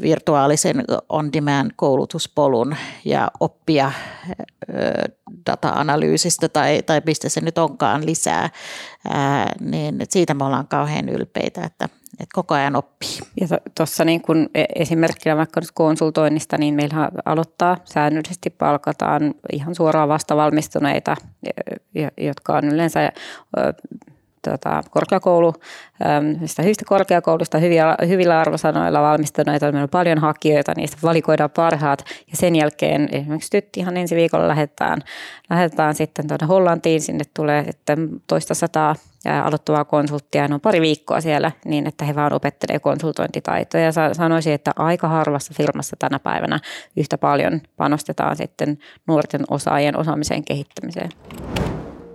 virtuaalisen on-demand koulutuspolun ja oppia data-analyysistä tai, tai mistä se nyt onkaan lisää, niin siitä me ollaan kauhean ylpeitä, että, että koko ajan oppii. Ja tuossa niin kun e, esimerkkinä vaikka konsultoinnista, niin meillä aloittaa säännöllisesti palkataan ihan suoraan vastavalmistuneita, jotka on yleensä tota, korkeakoulu, sitä hyvistä korkeakoulusta hyviä, hyvillä arvosanoilla valmistuneita, meillä on paljon hakijoita, niistä valikoidaan parhaat ja sen jälkeen esimerkiksi tytti ihan ensi viikolla lähdetään, lähdetään sitten tuonne Hollantiin, sinne tulee sitten toista sataa aloittavaa konsulttia, ne on pari viikkoa siellä niin, että he vaan opettelee konsultointitaitoja. Ja sanoisin, että aika harvassa firmassa tänä päivänä yhtä paljon panostetaan sitten nuorten osaajien osaamisen kehittämiseen.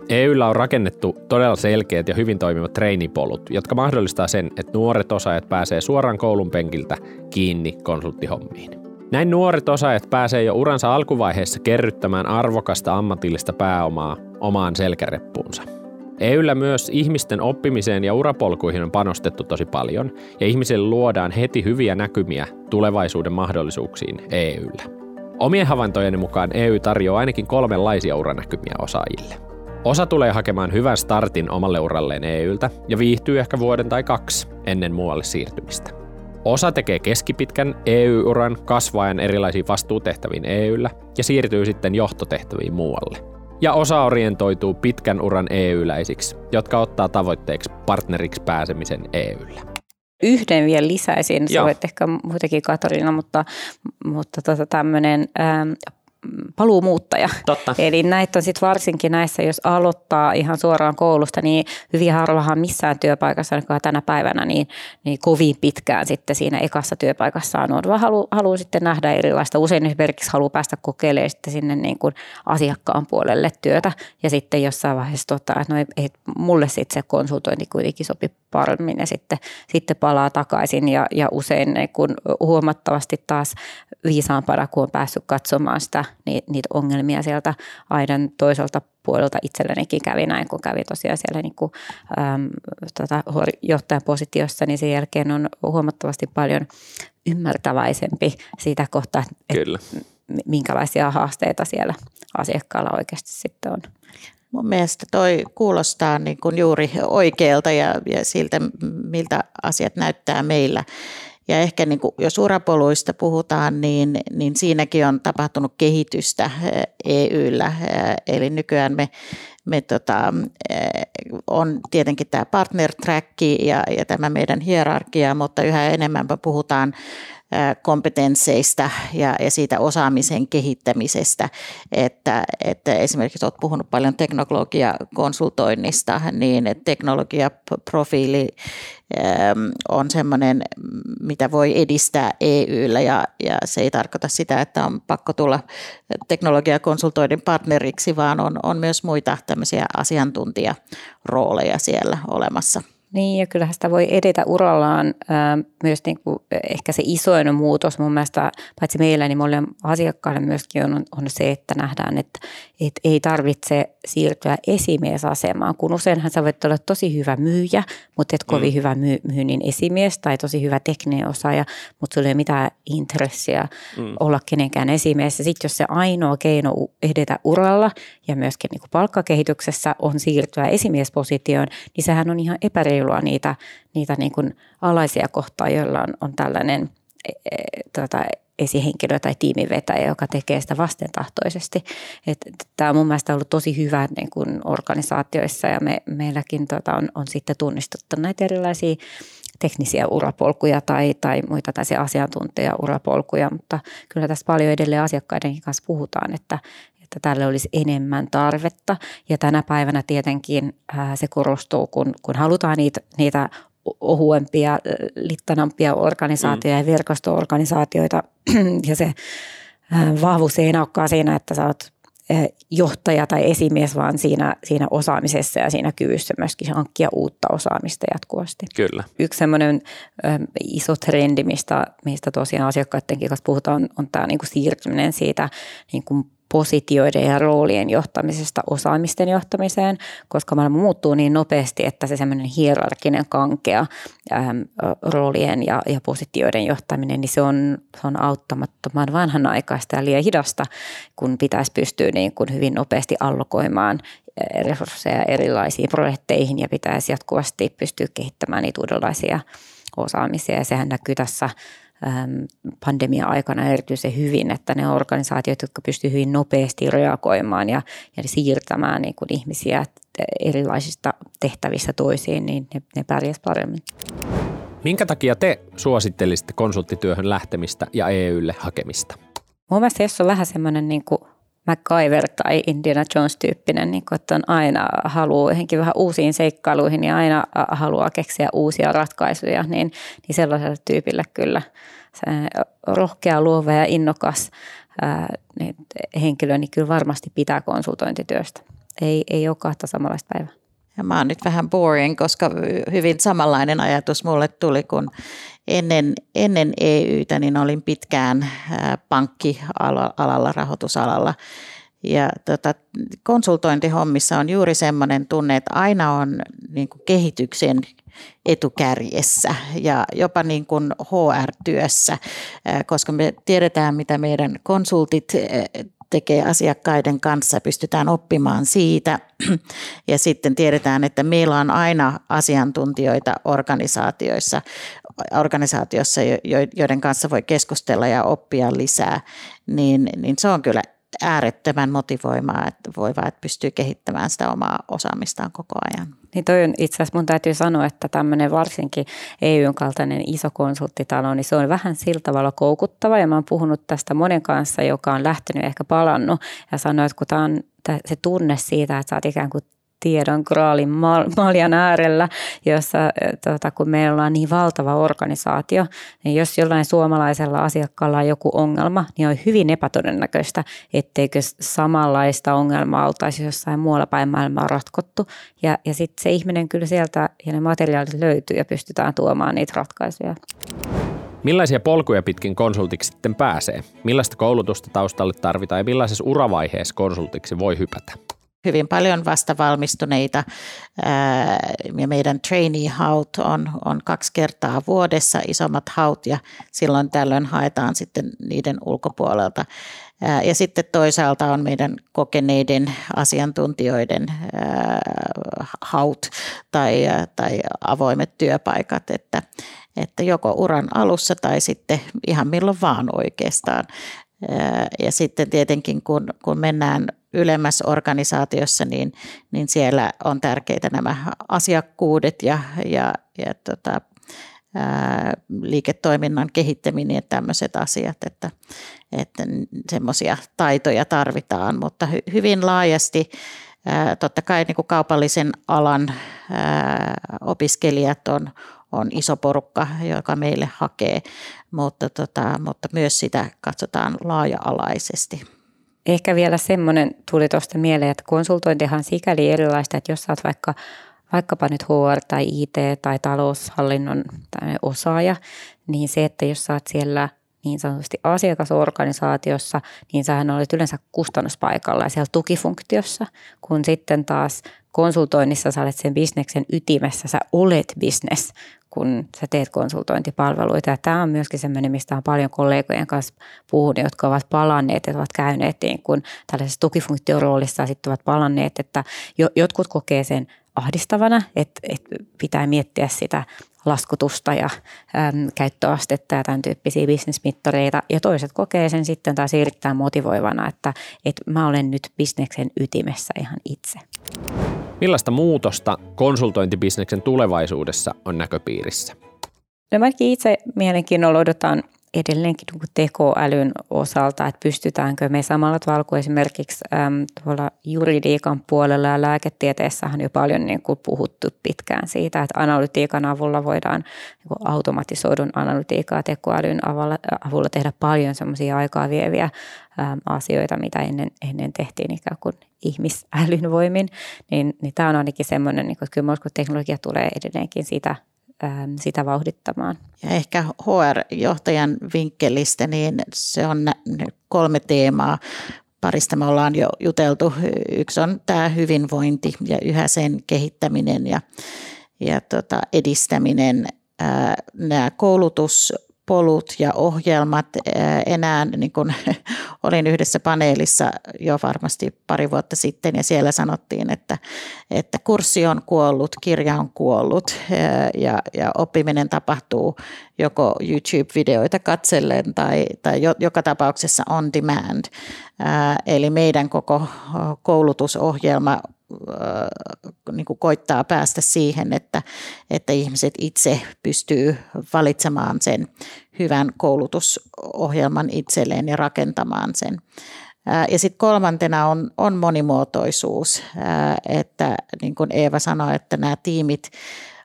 EYllä on rakennettu todella selkeät ja hyvin toimivat treenipolut, jotka mahdollistaa sen, että nuoret osaajat pääsee suoraan koulun penkiltä kiinni konsulttihommiin. Näin nuoret osaajat pääsee jo uransa alkuvaiheessa kerryttämään arvokasta ammatillista pääomaa omaan selkäreppuunsa. EYllä myös ihmisten oppimiseen ja urapolkuihin on panostettu tosi paljon, ja ihmisille luodaan heti hyviä näkymiä tulevaisuuden mahdollisuuksiin EYllä. Omien havaintojeni mukaan EU tarjoaa ainakin kolmenlaisia uranäkymiä osaajille. Osa tulee hakemaan hyvän startin omalle uralleen EYltä ja viihtyy ehkä vuoden tai kaksi ennen muualle siirtymistä. Osa tekee keskipitkän EU-uran kasvaen erilaisiin vastuutehtäviin EYllä ja siirtyy sitten johtotehtäviin muualle. Ja osa orientoituu pitkän uran EU-läisiksi, jotka ottaa tavoitteeksi partneriksi pääsemisen EYllä yhden vielä lisäisin, sä voit ehkä muutenkin Katariina, mutta, mutta tota, tämmöinen paluumuuttaja. Totta. Eli näitä on sitten varsinkin näissä, jos aloittaa ihan suoraan koulusta, niin hyvin harvahan missään työpaikassa ainakaan tänä päivänä niin, niin kovin pitkään sitten siinä ekassa työpaikassaan on, vaan haluaa halu sitten nähdä erilaista. Usein esimerkiksi haluaa päästä kokeilemaan sitten sinne niin kuin asiakkaan puolelle työtä ja sitten jossain vaiheessa tota, että no ei, ei, mulle sitten se konsultointi kuitenkin sopi paremmin ja sitten, sitten palaa takaisin ja, ja usein niin kun huomattavasti taas viisaampana, kun on päässyt katsomaan sitä, niitä ongelmia sieltä aidan toiselta puolelta itsellenikin kävi näin, kun kävi tosiaan siellä niin kuin, äm, tota, johtajan positiossa, niin sen jälkeen on huomattavasti paljon ymmärtäväisempi siitä kohtaa, että minkälaisia haasteita siellä asiakkaalla oikeasti sitten on. Mun mielestä toi kuulostaa niin kuin juuri oikealta ja, ja siltä, miltä asiat näyttää meillä. Ja ehkä niin kuin, jos urapoluista puhutaan, niin, niin siinäkin on tapahtunut kehitystä EYllä. Eli nykyään me, me tota, on tietenkin tämä partner track ja, ja tämä meidän hierarkia, mutta yhä enemmän puhutaan kompetensseista ja, ja siitä osaamisen kehittämisestä, että, että esimerkiksi olet puhunut paljon teknologiakonsultoinnista, niin teknologiaprofiili on sellainen, mitä voi edistää EYllä ja, ja se ei tarkoita sitä, että on pakko tulla teknologiakonsultoinnin partneriksi, vaan on, on myös muita tämmöisiä asiantuntijarooleja siellä olemassa. Niin ja kyllähän sitä voi edetä urallaan myös niin kuin ehkä se isoin muutos mun mielestä, paitsi meillä, niin monille asiakkaille myöskin on, on se, että nähdään, että, että ei tarvitse siirtyä esimiesasemaan, kun useinhan sä voit olla tosi hyvä myyjä, mutta et kovin mm. hyvä myy- myynnin esimies tai tosi hyvä tekninen osaaja, mutta sulla ei ole mitään intressiä mm. olla kenenkään esimies. Sitten jos se ainoa keino edetä uralla ja myöskin niin kuin palkkakehityksessä on siirtyä esimiespositioon, niin sehän on ihan epäreilu reilua niitä, niitä niin kuin alaisia kohtaa, joilla on, on tällainen e, e, tota, esihenkilö tai tiimivetäjä, joka tekee sitä vastentahtoisesti. Tämä on mun mielestä ollut tosi hyvä niin kuin organisaatioissa ja me, meilläkin tota, on, on sitten tunnistettu näitä erilaisia teknisiä urapolkuja tai, tai muita tällaisia asiantuntija-urapolkuja, mutta kyllä tässä paljon edelleen asiakkaiden kanssa puhutaan, että, että tälle olisi enemmän tarvetta. Ja tänä päivänä tietenkin ää, se korostuu, kun, kun halutaan niitä, niitä ohuempia, littanampia organisaatioita mm. ja verkosto-organisaatioita. ja se vahvuus ei olekaan siinä, että sä oot johtaja tai esimies, vaan siinä, siinä osaamisessa ja siinä kyvyssä myöskin hankkia uutta osaamista jatkuvasti. Kyllä. Yksi semmoinen iso trendi, mistä, mistä tosiaan asiakkaiden kanssa puhutaan, on, on tämä niin kuin siirtyminen siitä niin kuin positioiden ja roolien johtamisesta osaamisten johtamiseen, koska maailma muuttuu niin nopeasti, että se semmoinen hierarkinen kankea äm, roolien ja, ja positioiden johtaminen, niin se on, se on auttamattoman vanhanaikaista ja liian hidasta, kun pitäisi pystyä niin kuin hyvin nopeasti allokoimaan resursseja erilaisiin projekteihin ja pitäisi jatkuvasti pystyä kehittämään niitä uudenlaisia osaamisia. Ja sehän näkyy tässä pandemia-aikana erityisen hyvin, että ne organisaatiot, jotka pystyvät hyvin nopeasti reagoimaan ja, ja siirtämään niin kuin ihmisiä erilaisista tehtävistä toisiin, niin ne, ne pärjäsivät paremmin. Minkä takia te suosittelisitte konsulttityöhön lähtemistä ja EYlle hakemista? Mun mielestä jos on vähän semmoinen niin kuin MacGyver tai Indiana Jones-tyyppinen, niin että on aina haluaa johonkin vähän uusiin seikkailuihin ja aina haluaa keksiä uusia ratkaisuja, niin, niin sellaiselle tyypille kyllä se rohkea, luova ja innokas ää, niin henkilö, niin kyllä varmasti pitää konsultointityöstä. Ei, ei ole kahta samanlaista päivää. Ja mä oon nyt vähän boring, koska hyvin samanlainen ajatus mulle tuli, kun ennen, ennen EYtä niin olin pitkään pankkialalla, rahoitusalalla. Ja tota, konsultointihommissa on juuri semmoinen tunne, että aina on niin kuin kehityksen etukärjessä ja jopa niin kuin HR-työssä, koska me tiedetään, mitä meidän konsultit tekee asiakkaiden kanssa, pystytään oppimaan siitä. Ja sitten tiedetään, että meillä on aina asiantuntijoita organisaatioissa, organisaatiossa, joiden kanssa voi keskustella ja oppia lisää, niin, niin se on kyllä äärettömän motivoimaa, että voiva, että pystyy kehittämään sitä omaa osaamistaan koko ajan. Niin toi on itse asiassa mun täytyy sanoa, että tämmöinen varsinkin EUn kaltainen iso konsulttitalo, niin se on vähän sillä tavalla koukuttava ja mä oon puhunut tästä monen kanssa, joka on lähtenyt ehkä palannut ja sanoi, että kun tämä on se tunne siitä, että sä oot ikään kuin tiedon graalin maljan äärellä, jossa tota, kun meillä on niin valtava organisaatio, niin jos jollain suomalaisella asiakkaalla on joku ongelma, niin on hyvin epätodennäköistä, etteikö samanlaista ongelmaa oltaisi jossain muualla päin maailmaa ratkottu. Ja, ja sitten se ihminen kyllä sieltä ja ne materiaalit löytyy ja pystytään tuomaan niitä ratkaisuja. Millaisia polkuja pitkin konsultiksi sitten pääsee? Millaista koulutusta taustalle tarvitaan ja millaisessa uravaiheessa konsultiksi voi hypätä? Hyvin paljon vastavalmistuneita ja meidän trainee haut on, on kaksi kertaa vuodessa isommat haut ja silloin tällöin haetaan sitten niiden ulkopuolelta. Ja sitten toisaalta on meidän kokeneiden asiantuntijoiden haut tai, tai avoimet työpaikat, että, että joko uran alussa tai sitten ihan milloin vaan oikeastaan. Ja sitten tietenkin kun, kun mennään ylemmässä organisaatiossa, niin, niin siellä on tärkeitä nämä asiakkuudet ja, ja, ja tota, ää, liiketoiminnan kehittäminen ja tämmöiset asiat, että, että semmoisia taitoja tarvitaan, mutta hy, hyvin laajasti ää, totta kai niin kuin kaupallisen alan ää, opiskelijat on, on iso porukka, joka meille hakee, mutta, tota, mutta myös sitä katsotaan laaja-alaisesti. Ehkä vielä semmoinen tuli tuosta mieleen, että konsultointihan on sikäli erilaista, että jos sä oot vaikka vaikkapa nyt HR tai IT tai taloushallinnon osaaja, niin se, että jos oot siellä niin sanotusti asiakasorganisaatiossa, niin sähän olet yleensä kustannuspaikalla ja siellä tukifunktiossa, kun sitten taas konsultoinnissa sä olet sen bisneksen ytimessä, sä olet business, kun sä teet konsultointipalveluita. Ja tämä on myöskin sellainen, mistä on paljon kollegojen kanssa puhunut, jotka ovat palanneet, että ovat käyneet niin kuin tällaisessa tukifunktioroolissa ja sitten ovat palanneet, että jotkut kokee sen ahdistavana, että, että pitää miettiä sitä laskutusta ja äm, käyttöastetta ja tämän tyyppisiä bisnesmittareita. Ja toiset kokee sen sitten taas erittäin motivoivana, että, että mä olen nyt bisneksen ytimessä ihan itse. Millaista muutosta konsultointibisneksen tulevaisuudessa on näköpiirissä? No mä itse mielenkiinnolla odotan edelleenkin niin tekoälyn osalta, että pystytäänkö me samalla tavalla kuin esimerkiksi äm, tuolla juridiikan puolella ja lääketieteessä on jo paljon niin kuin puhuttu pitkään siitä, että analytiikan avulla voidaan niin kuin automatisoidun analytiikaa tekoälyn avulla, avulla tehdä paljon semmoisia aikaa vieviä äm, asioita, mitä ennen, ennen tehtiin ikään kuin ihmisälyn voimin, niin, niin tämä on ainakin semmoinen, niin kuin, että kyllä teknologia tulee edelleenkin sitä sitä vauhdittamaan. Ja ehkä HR-johtajan vinkkelistä, niin se on kolme teemaa. Parista me ollaan jo juteltu. Yksi on tämä hyvinvointi ja yhä sen kehittäminen ja, ja tota edistäminen. Nämä koulutus polut ja ohjelmat enää, niin kuin olin yhdessä paneelissa jo varmasti pari vuotta sitten ja siellä sanottiin, että, että kurssi on kuollut, kirja on kuollut ja, ja oppiminen tapahtuu joko YouTube-videoita katsellen tai, tai joka tapauksessa on demand. Eli meidän koko koulutusohjelma niin kuin koittaa päästä siihen, että, että ihmiset itse pystyy valitsemaan sen hyvän koulutusohjelman itselleen ja rakentamaan sen. Ja sitten kolmantena on, on monimuotoisuus, että niin kuin Eeva sanoi, että nämä tiimit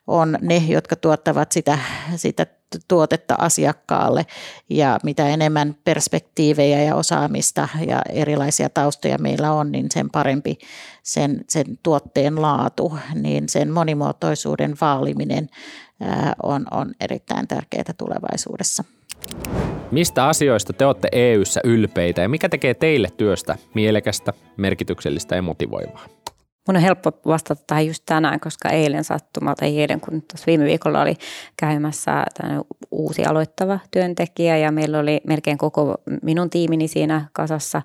on ne, jotka tuottavat sitä, sitä tuotetta asiakkaalle ja mitä enemmän perspektiivejä ja osaamista ja erilaisia taustoja meillä on, niin sen parempi sen, sen tuotteen laatu, niin sen monimuotoisuuden vaaliminen on, on erittäin tärkeää tulevaisuudessa. Mistä asioista te olette EU:ssa ylpeitä ja mikä tekee teille työstä mielekästä, merkityksellistä ja motivoivaa? Mun on helppo vastata tähän just tänään, koska eilen sattumalta, ei eilen, kun tuossa viime viikolla oli käymässä uusi aloittava työntekijä ja meillä oli melkein koko minun tiimini siinä kasassa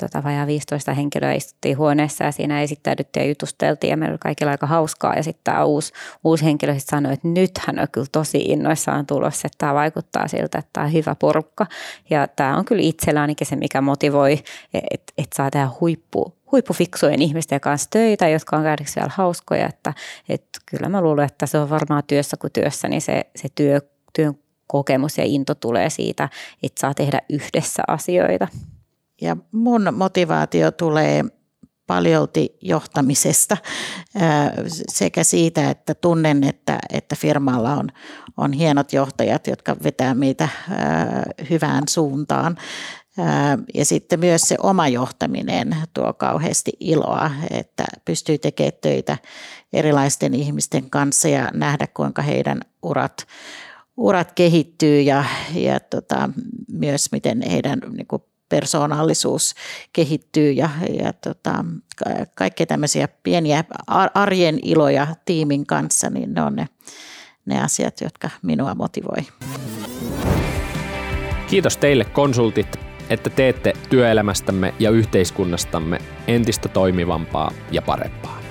tota, vajaa 15 henkilöä istuttiin huoneessa ja siinä esittäydyttiin ja jutusteltiin ja meillä oli kaikilla aika hauskaa. Ja sitten tämä uusi, uusi henkilö sitten sanoi, että nyt hän on kyllä tosi innoissaan tulossa, että tämä vaikuttaa siltä, että tämä on hyvä porukka. Ja tämä on kyllä itsellä ainakin se, mikä motivoi, että että saa tehdä huippu, huippufiksujen ihmisten kanssa töitä, jotka on käydäksi vielä hauskoja. Että, että kyllä mä luulen, että se on varmaan työssä kuin työssä, niin se, se työ, työn kokemus ja into tulee siitä, että saa tehdä yhdessä asioita. Ja mun motivaatio tulee paljolti johtamisesta sekä siitä, että tunnen, että, että firmalla on, on hienot johtajat, jotka vetää meitä hyvään suuntaan. Ja sitten myös se oma johtaminen tuo kauheasti iloa, että pystyy tekemään töitä erilaisten ihmisten kanssa ja nähdä, kuinka heidän urat, urat kehittyy ja, ja tota, myös miten heidän niin kuin persoonallisuus kehittyy ja, ja tota, kaikkea tämmöisiä pieniä arjen iloja tiimin kanssa, niin ne on ne, ne asiat, jotka minua motivoi. Kiitos teille konsultit, että teette työelämästämme ja yhteiskunnastamme entistä toimivampaa ja parempaa.